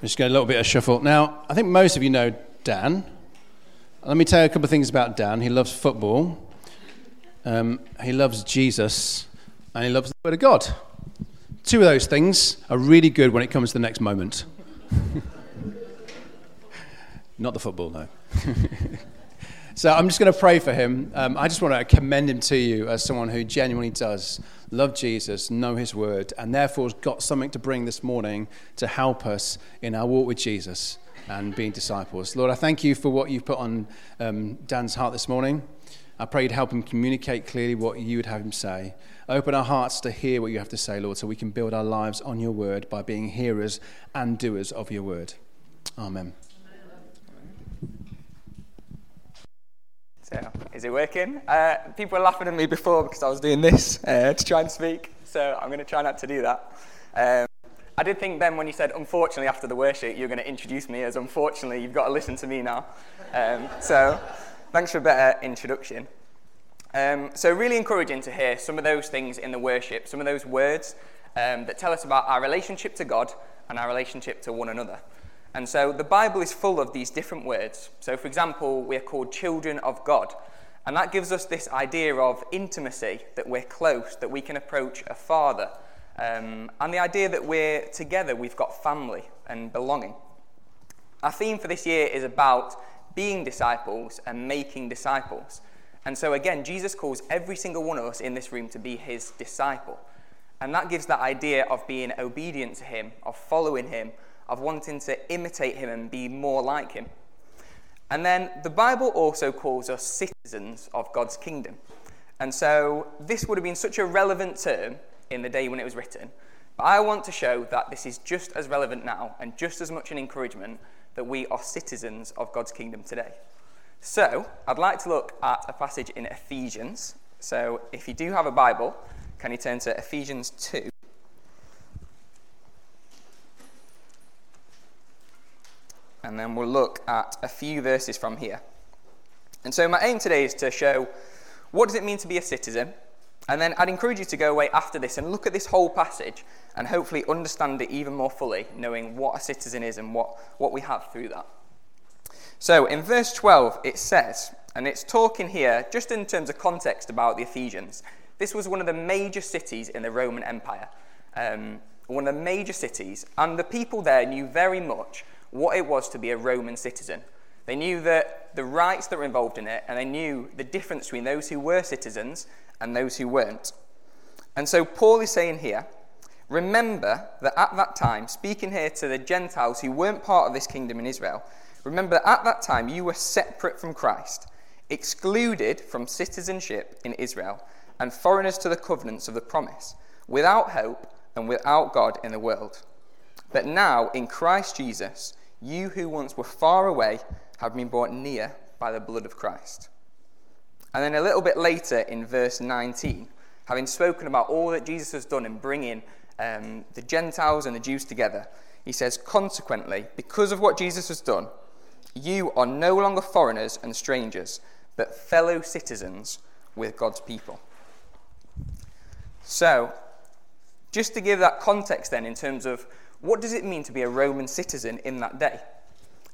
just get a little bit of shuffle. Now, I think most of you know Dan. Let me tell you a couple of things about Dan. He loves football, um, he loves Jesus, and he loves the Word of God. Two of those things are really good when it comes to the next moment. Not the football, no. so I'm just going to pray for him. Um, I just want to commend him to you as someone who genuinely does love Jesus, know his word, and therefore has got something to bring this morning to help us in our walk with Jesus and being disciples. Lord, I thank you for what you've put on um, Dan's heart this morning. I pray you'd help him communicate clearly what you would have him say. Open our hearts to hear what you have to say, Lord, so we can build our lives on your word by being hearers and doers of your word. Amen. So, is it working? Uh, people were laughing at me before because I was doing this uh, to try and speak, so I'm going to try not to do that. Um, I did think, Ben, when you said, unfortunately, after the worship, you're going to introduce me as, unfortunately, you've got to listen to me now. Um, so, thanks for a better introduction. Um, so, really encouraging to hear some of those things in the worship, some of those words um, that tell us about our relationship to God and our relationship to one another. And so, the Bible is full of these different words. So, for example, we are called children of God. And that gives us this idea of intimacy, that we're close, that we can approach a father um, and the idea that we're together, we've got family and belonging. Our theme for this year is about being disciples and making disciples. And so, again, Jesus calls every single one of us in this room to be his disciple. And that gives that idea of being obedient to him, of following him, of wanting to imitate him and be more like him. And then the Bible also calls us citizens of God's kingdom. And so this would have been such a relevant term in the day when it was written. But I want to show that this is just as relevant now and just as much an encouragement that we are citizens of God's kingdom today. So, I'd like to look at a passage in Ephesians. So, if you do have a Bible, can you turn to Ephesians 2? And then we'll look at a few verses from here. And so, my aim today is to show what does it mean to be a citizen and then I'd encourage you to go away after this and look at this whole passage and hopefully understand it even more fully, knowing what a citizen is and what, what we have through that. So in verse 12, it says, and it's talking here just in terms of context about the Ephesians. This was one of the major cities in the Roman Empire, um, one of the major cities, and the people there knew very much what it was to be a Roman citizen. They knew that the rights that were involved in it, and they knew the difference between those who were citizens and those who weren't. And so Paul is saying here, remember that at that time, speaking here to the Gentiles who weren't part of this kingdom in Israel, remember that at that time you were separate from Christ, excluded from citizenship in Israel, and foreigners to the covenants of the promise, without hope and without God in the world. But now, in Christ Jesus, you who once were far away have been brought near by the blood of Christ. And then a little bit later in verse 19, having spoken about all that Jesus has done in bringing um, the Gentiles and the Jews together, he says, Consequently, because of what Jesus has done, you are no longer foreigners and strangers, but fellow citizens with God's people. So, just to give that context then in terms of what does it mean to be a Roman citizen in that day?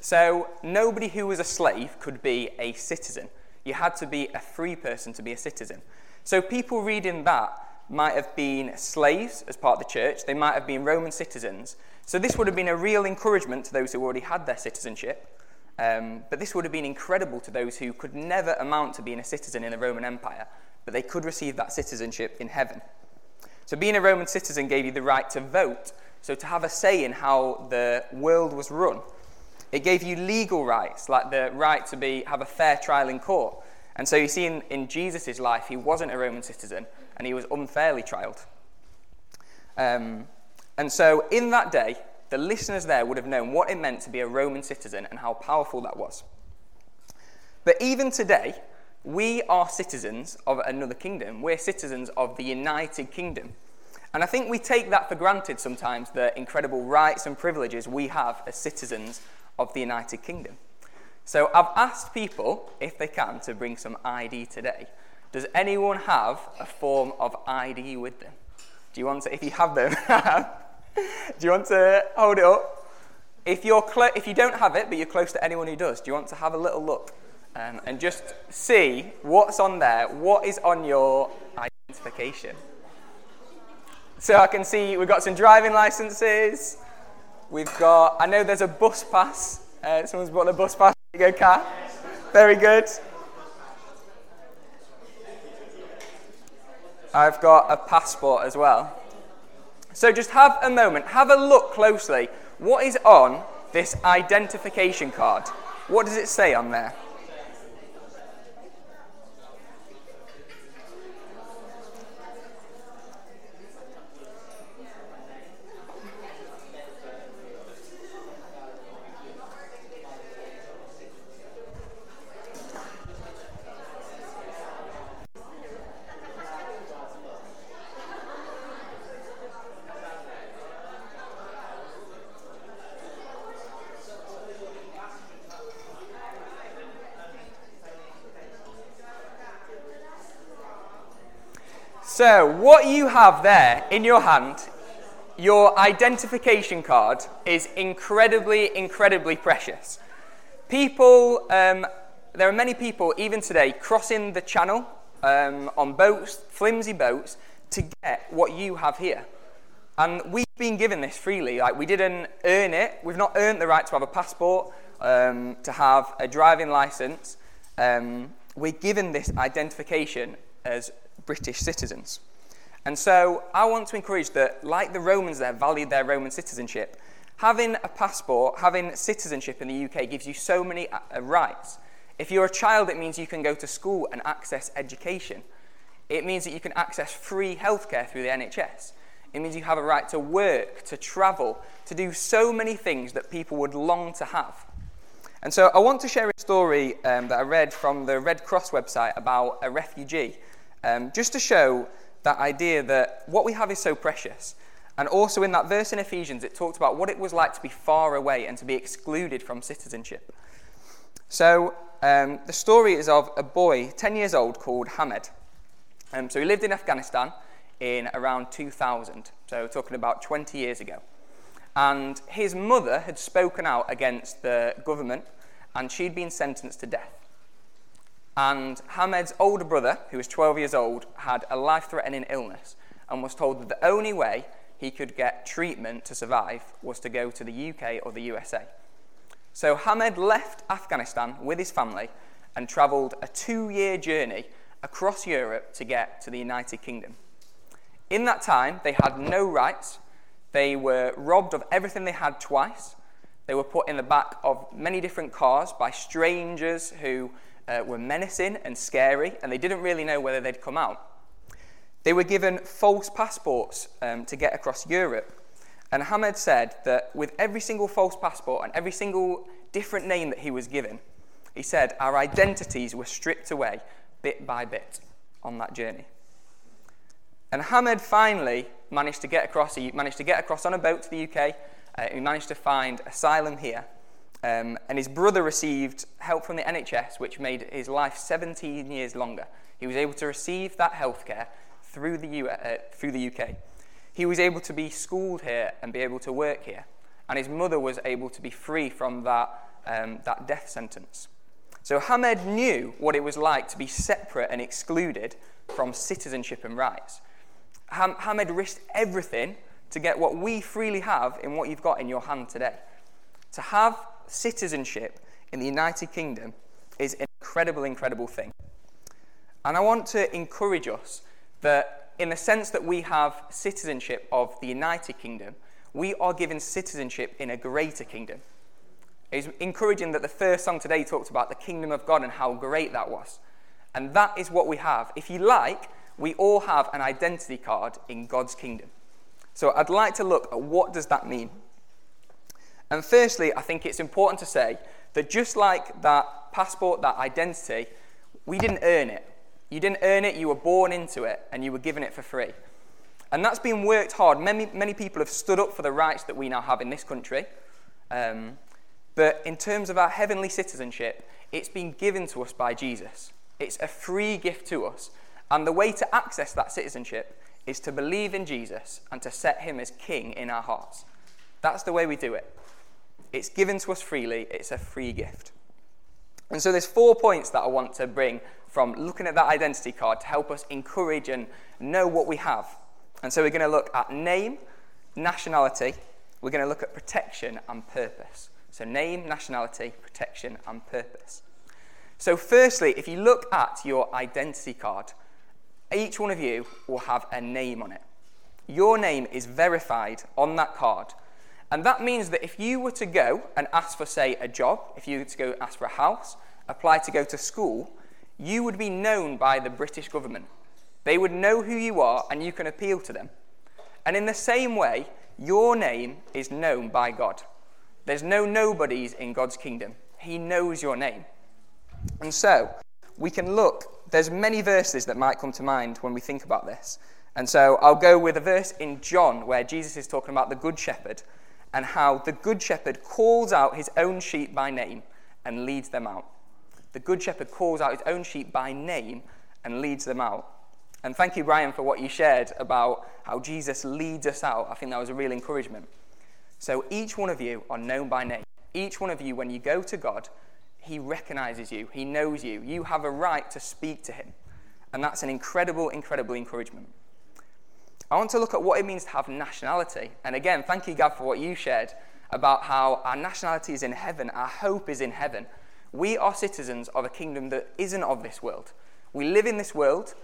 So, nobody who was a slave could be a citizen. You had to be a free person to be a citizen. So people reading that might have been slaves as part of the church, they might have been Roman citizens. So this would have been a real encouragement to those who already had their citizenship. Um, but this would have been incredible to those who could never amount to being a citizen in the Roman Empire, but they could receive that citizenship in heaven. So being a Roman citizen gave you the right to vote, so to have a say in how the world was run. It gave you legal rights, like the right to be, have a fair trial in court. And so you see in, in Jesus' life, he wasn't a Roman citizen and he was unfairly trialed. Um, and so in that day, the listeners there would have known what it meant to be a Roman citizen and how powerful that was. But even today, we are citizens of another kingdom. We're citizens of the United Kingdom. And I think we take that for granted sometimes, the incredible rights and privileges we have as citizens of the United Kingdom. So I've asked people, if they can, to bring some ID today. Does anyone have a form of ID with them? Do you want to, if you have them, do you want to hold it up? if, you're clo- if you don't have it, but you're close to anyone who does, do you want to have a little look um, and just see what's on there? What is on your identification? So I can see we've got some driving licenses. We've got, I know there's a bus pass. Uh, someone's bought the bus pass. There you go, Kat. Very good. I've got a passport as well. So just have a moment, have a look closely. What is on this identification card? What does it say on there? So, what you have there in your hand, your identification card, is incredibly, incredibly precious. People, um, there are many people, even today, crossing the channel um, on boats, flimsy boats, to get what you have here. And we've been given this freely. Like, we didn't earn it. We've not earned the right to have a passport, um, to have a driving license. Um, we're given this identification as British citizens. And so I want to encourage that, like the Romans there valued their Roman citizenship, having a passport, having citizenship in the UK gives you so many uh, rights. If you're a child, it means you can go to school and access education. It means that you can access free healthcare through the NHS. It means you have a right to work, to travel, to do so many things that people would long to have. And so I want to share a story um, that I read from the Red Cross website about a refugee um, just to show that idea that what we have is so precious. And also in that verse in Ephesians, it talked about what it was like to be far away and to be excluded from citizenship. So um, the story is of a boy, 10 years old, called Hamed. Um, so he lived in Afghanistan in around 2000, so talking about 20 years ago. And his mother had spoken out against the government, and she'd been sentenced to death. And Hamed's older brother, who was 12 years old, had a life threatening illness and was told that the only way he could get treatment to survive was to go to the UK or the USA. So Hamed left Afghanistan with his family and travelled a two year journey across Europe to get to the United Kingdom. In that time, they had no rights, they were robbed of everything they had twice, they were put in the back of many different cars by strangers who uh, were menacing and scary, and they didn't really know whether they'd come out. They were given false passports um, to get across Europe. And Hamed said that with every single false passport and every single different name that he was given, he said our identities were stripped away bit by bit on that journey. And Hamed finally managed to get across. He managed to get across on a boat to the UK. Uh, he managed to find asylum here. Um, and his brother received help from the NHS, which made his life 17 years longer. He was able to receive that healthcare through the, U- uh, through the UK. He was able to be schooled here and be able to work here. And his mother was able to be free from that, um, that death sentence. So Hamed knew what it was like to be separate and excluded from citizenship and rights. Ham- Hamed risked everything to get what we freely have in what you've got in your hand today. To have citizenship in the United Kingdom is an incredible, incredible thing. And I want to encourage us that, in the sense that we have citizenship of the United Kingdom, we are given citizenship in a greater kingdom. It's encouraging that the first song today talked about the kingdom of God and how great that was. And that is what we have. If you like, we all have an identity card in God's kingdom. So I'd like to look at what does that mean. And firstly, I think it's important to say that just like that passport, that identity, we didn't earn it. You didn't earn it, you were born into it, and you were given it for free. And that's been worked hard. Many, many people have stood up for the rights that we now have in this country. Um, but in terms of our heavenly citizenship, it's been given to us by Jesus. It's a free gift to us. And the way to access that citizenship is to believe in Jesus and to set him as king in our hearts. That's the way we do it. It's given to us freely. It's a free gift. And so there's four points that I want to bring from looking at that identity card to help us encourage and know what we have. And so we're going to look at name, nationality, we're going to look at protection and purpose. So, name, nationality, protection, and purpose. So, firstly, if you look at your identity card, each one of you will have a name on it. Your name is verified on that card. And that means that if you were to go and ask for, say, a job, if you were to go ask for a house, apply to go to school, you would be known by the British government. They would know who you are and you can appeal to them. And in the same way, your name is known by God. There's no nobodies in God's kingdom. He knows your name. And so, we can look, there's many verses that might come to mind when we think about this. And so, I'll go with a verse in John where Jesus is talking about the Good Shepherd and how the Good Shepherd calls out his own sheep by name and leads them out. The Good Shepherd calls out his own sheep by name and leads them out. And thank you, Brian, for what you shared about how Jesus leads us out. I think that was a real encouragement. So each one of you are known by name. Each one of you, when you go to God, He recognizes you, He knows you. You have a right to speak to Him. And that's an incredible, incredible encouragement. I want to look at what it means to have nationality. And again, thank you, Gav, for what you shared about how our nationality is in heaven, our hope is in heaven. We are citizens of a kingdom that isn't of this world. We live in this world,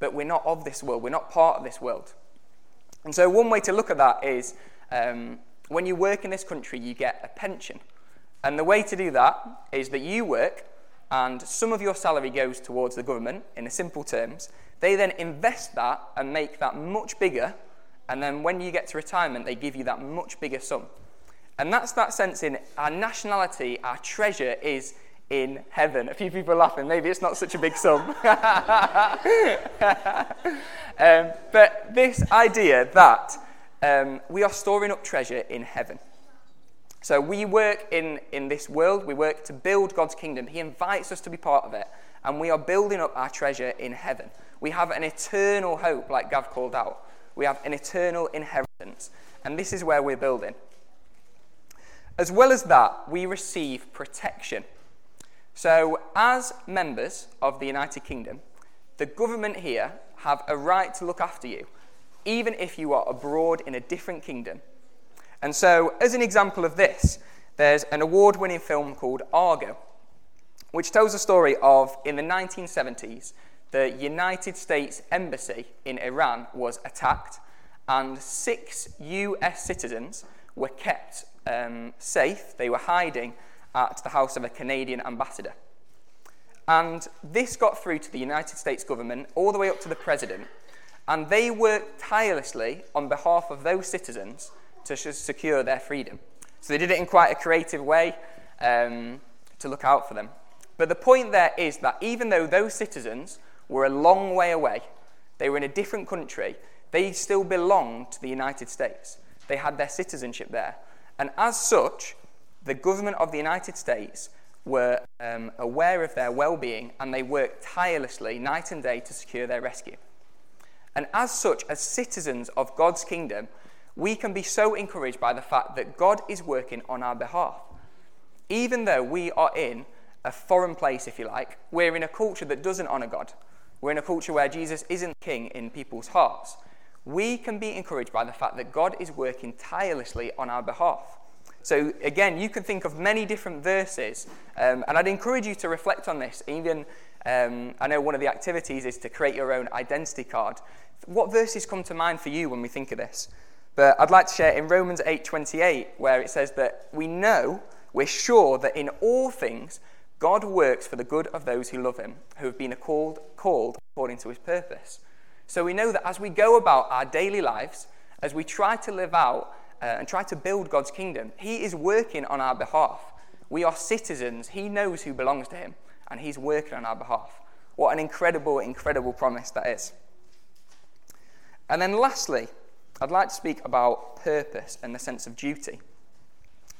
but we're not of this world. We're not part of this world. And so, one way to look at that is um, when you work in this country, you get a pension. And the way to do that is that you work, and some of your salary goes towards the government in simple terms. They then invest that and make that much bigger. And then when you get to retirement, they give you that much bigger sum. And that's that sense in our nationality, our treasure is in heaven. A few people are laughing. Maybe it's not such a big sum. um, but this idea that um, we are storing up treasure in heaven. So we work in, in this world, we work to build God's kingdom. He invites us to be part of it, and we are building up our treasure in heaven. We have an eternal hope, like Gav called out. We have an eternal inheritance, and this is where we're building. As well as that, we receive protection. So, as members of the United Kingdom, the government here have a right to look after you, even if you are abroad in a different kingdom. And so, as an example of this, there's an award winning film called Argo, which tells a story of in the 1970s, the United States Embassy in Iran was attacked, and six US citizens were kept um, safe. They were hiding at the house of a Canadian ambassador. And this got through to the United States government, all the way up to the president, and they worked tirelessly on behalf of those citizens to secure their freedom. So they did it in quite a creative way um, to look out for them. But the point there is that even though those citizens were a long way away, they were in a different country, they still belonged to the United States. They had their citizenship there. And as such, the government of the United States were um, aware of their well being and they worked tirelessly night and day to secure their rescue. And as such, as citizens of God's kingdom, we can be so encouraged by the fact that God is working on our behalf. Even though we are in a foreign place, if you like, we're in a culture that doesn't honor God. We're in a culture where Jesus isn't king in people's hearts. We can be encouraged by the fact that God is working tirelessly on our behalf. So, again, you can think of many different verses, um, and I'd encourage you to reflect on this. Even, um, I know one of the activities is to create your own identity card. What verses come to mind for you when we think of this? But I'd like to share in Romans 8:28, where it says that we know, we're sure that in all things God works for the good of those who love Him, who have been called, called according to His purpose. So we know that as we go about our daily lives, as we try to live out uh, and try to build God's kingdom, He is working on our behalf. We are citizens. He knows who belongs to Him, and He's working on our behalf. What an incredible, incredible promise that is. And then lastly, I'd like to speak about purpose and the sense of duty.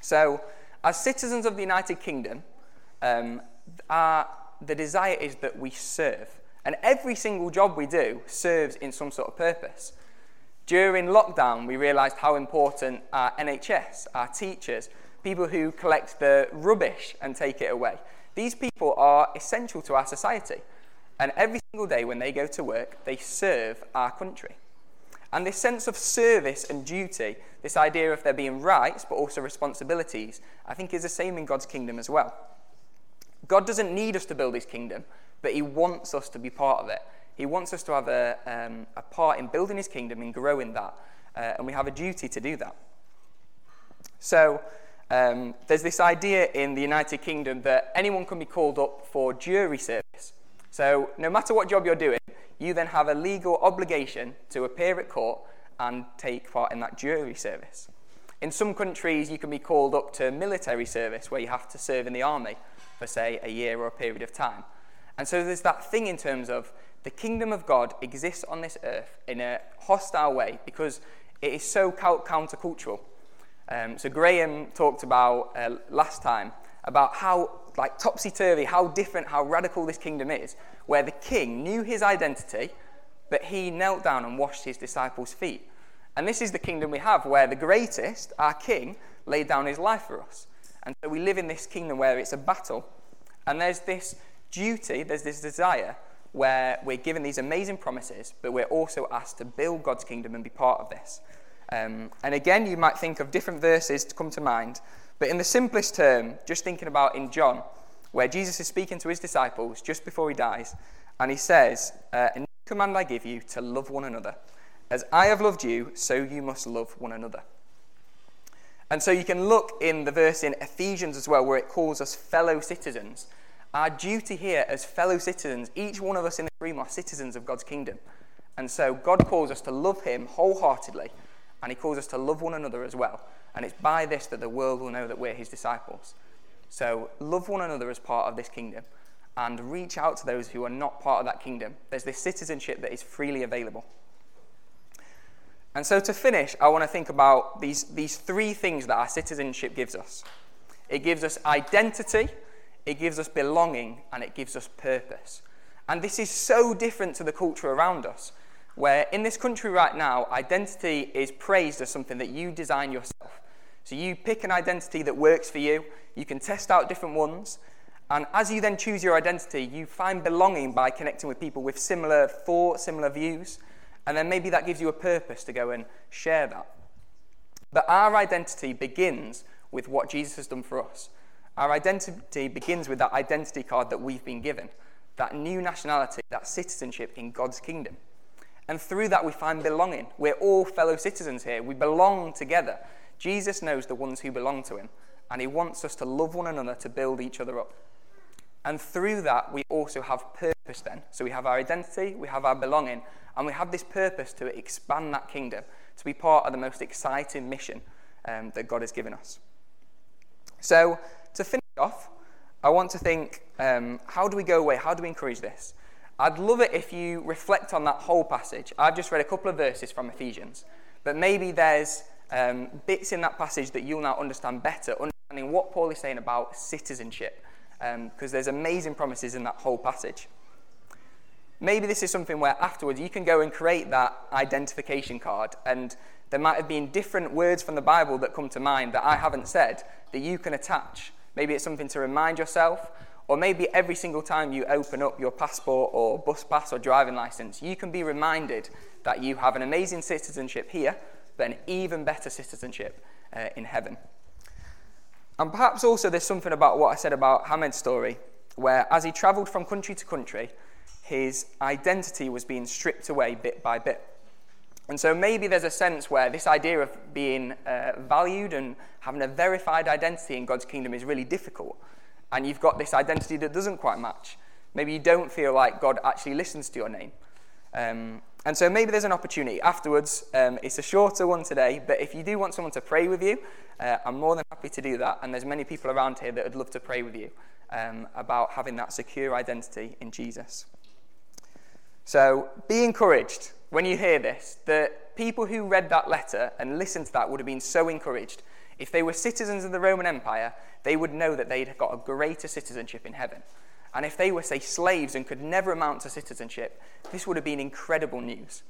So, as citizens of the United Kingdom, um, our, the desire is that we serve. And every single job we do serves in some sort of purpose. During lockdown, we realised how important our NHS, our teachers, people who collect the rubbish and take it away. These people are essential to our society. And every single day when they go to work, they serve our country. And this sense of service and duty, this idea of there being rights but also responsibilities, I think is the same in God's kingdom as well. God doesn't need us to build his kingdom, but he wants us to be part of it. He wants us to have a, um, a part in building his kingdom and growing that. Uh, and we have a duty to do that. So, um, there's this idea in the United Kingdom that anyone can be called up for jury service. So, no matter what job you're doing, you then have a legal obligation to appear at court and take part in that jury service. In some countries, you can be called up to military service where you have to serve in the army for, say, a year or a period of time. And so there's that thing in terms of the kingdom of God exists on this earth in a hostile way because it is so countercultural. Um, so Graham talked about uh, last time about how like topsy-turvy, how different, how radical this kingdom is, where the king knew his identity, but he knelt down and washed his disciples' feet. And this is the kingdom we have, where the greatest, our king, laid down his life for us. And so we live in this kingdom where it's a battle. And there's this duty, there's this desire where we're given these amazing promises, but we're also asked to build God's kingdom and be part of this. Um, and again, you might think of different verses to come to mind, but in the simplest term, just thinking about in John, where Jesus is speaking to his disciples just before he dies, and he says, uh, A new command I give you to love one another. As I have loved you, so you must love one another. And so you can look in the verse in Ephesians as well, where it calls us fellow citizens. Our duty here as fellow citizens, each one of us in the room are citizens of God's kingdom. And so God calls us to love Him wholeheartedly, and He calls us to love one another as well. And it's by this that the world will know that we're His disciples. So love one another as part of this kingdom and reach out to those who are not part of that kingdom. There's this citizenship that is freely available. And so to finish, I want to think about these, these three things that our citizenship gives us it gives us identity, it gives us belonging, and it gives us purpose. And this is so different to the culture around us, where in this country right now, identity is praised as something that you design yourself. So you pick an identity that works for you, you can test out different ones, and as you then choose your identity, you find belonging by connecting with people with similar thoughts, similar views, and then maybe that gives you a purpose to go and share that. But our identity begins with what Jesus has done for us. Our identity begins with that identity card that we've been given, that new nationality, that citizenship in God's kingdom. And through that, we find belonging. We're all fellow citizens here. We belong together. Jesus knows the ones who belong to him, and he wants us to love one another to build each other up. And through that, we also have purpose then. So we have our identity, we have our belonging, and we have this purpose to expand that kingdom, to be part of the most exciting mission um, that God has given us. So, to finish off, I want to think um, how do we go away? How do we encourage this? I'd love it if you reflect on that whole passage. I've just read a couple of verses from Ephesians, but maybe there's um, bits in that passage that you'll now understand better, understanding what Paul is saying about citizenship, because um, there's amazing promises in that whole passage. Maybe this is something where afterwards you can go and create that identification card, and there might have been different words from the Bible that come to mind that I haven't said that you can attach. Maybe it's something to remind yourself, or maybe every single time you open up your passport or bus pass or driving license, you can be reminded that you have an amazing citizenship here, but an even better citizenship uh, in heaven. And perhaps also there's something about what I said about Hamed's story, where as he travelled from country to country, his identity was being stripped away bit by bit. And so maybe there's a sense where this idea of being uh, valued and having a verified identity in God's kingdom is really difficult. And you've got this identity that doesn't quite match. Maybe you don't feel like God actually listens to your name. Um, and so maybe there's an opportunity. Afterwards, um, it's a shorter one today, but if you do want someone to pray with you, uh, I'm more than happy to do that. And there's many people around here that would love to pray with you um, about having that secure identity in Jesus. So be encouraged when you hear this that people who read that letter and listened to that would have been so encouraged. If they were citizens of the Roman Empire, they would know that they'd got a greater citizenship in heaven. And if they were, say, slaves and could never amount to citizenship, this would have been incredible news.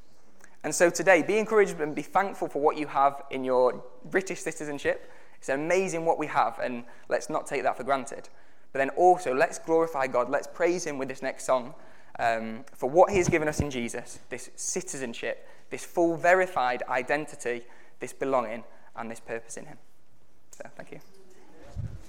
And so today, be encouraged and be thankful for what you have in your British citizenship, It's amazing what we have, and let's not take that for granted. But then also, let's glorify God. Let's praise Him with this next song um, for what He has given us in Jesus this citizenship, this full verified identity, this belonging, and this purpose in Him. So, thank you.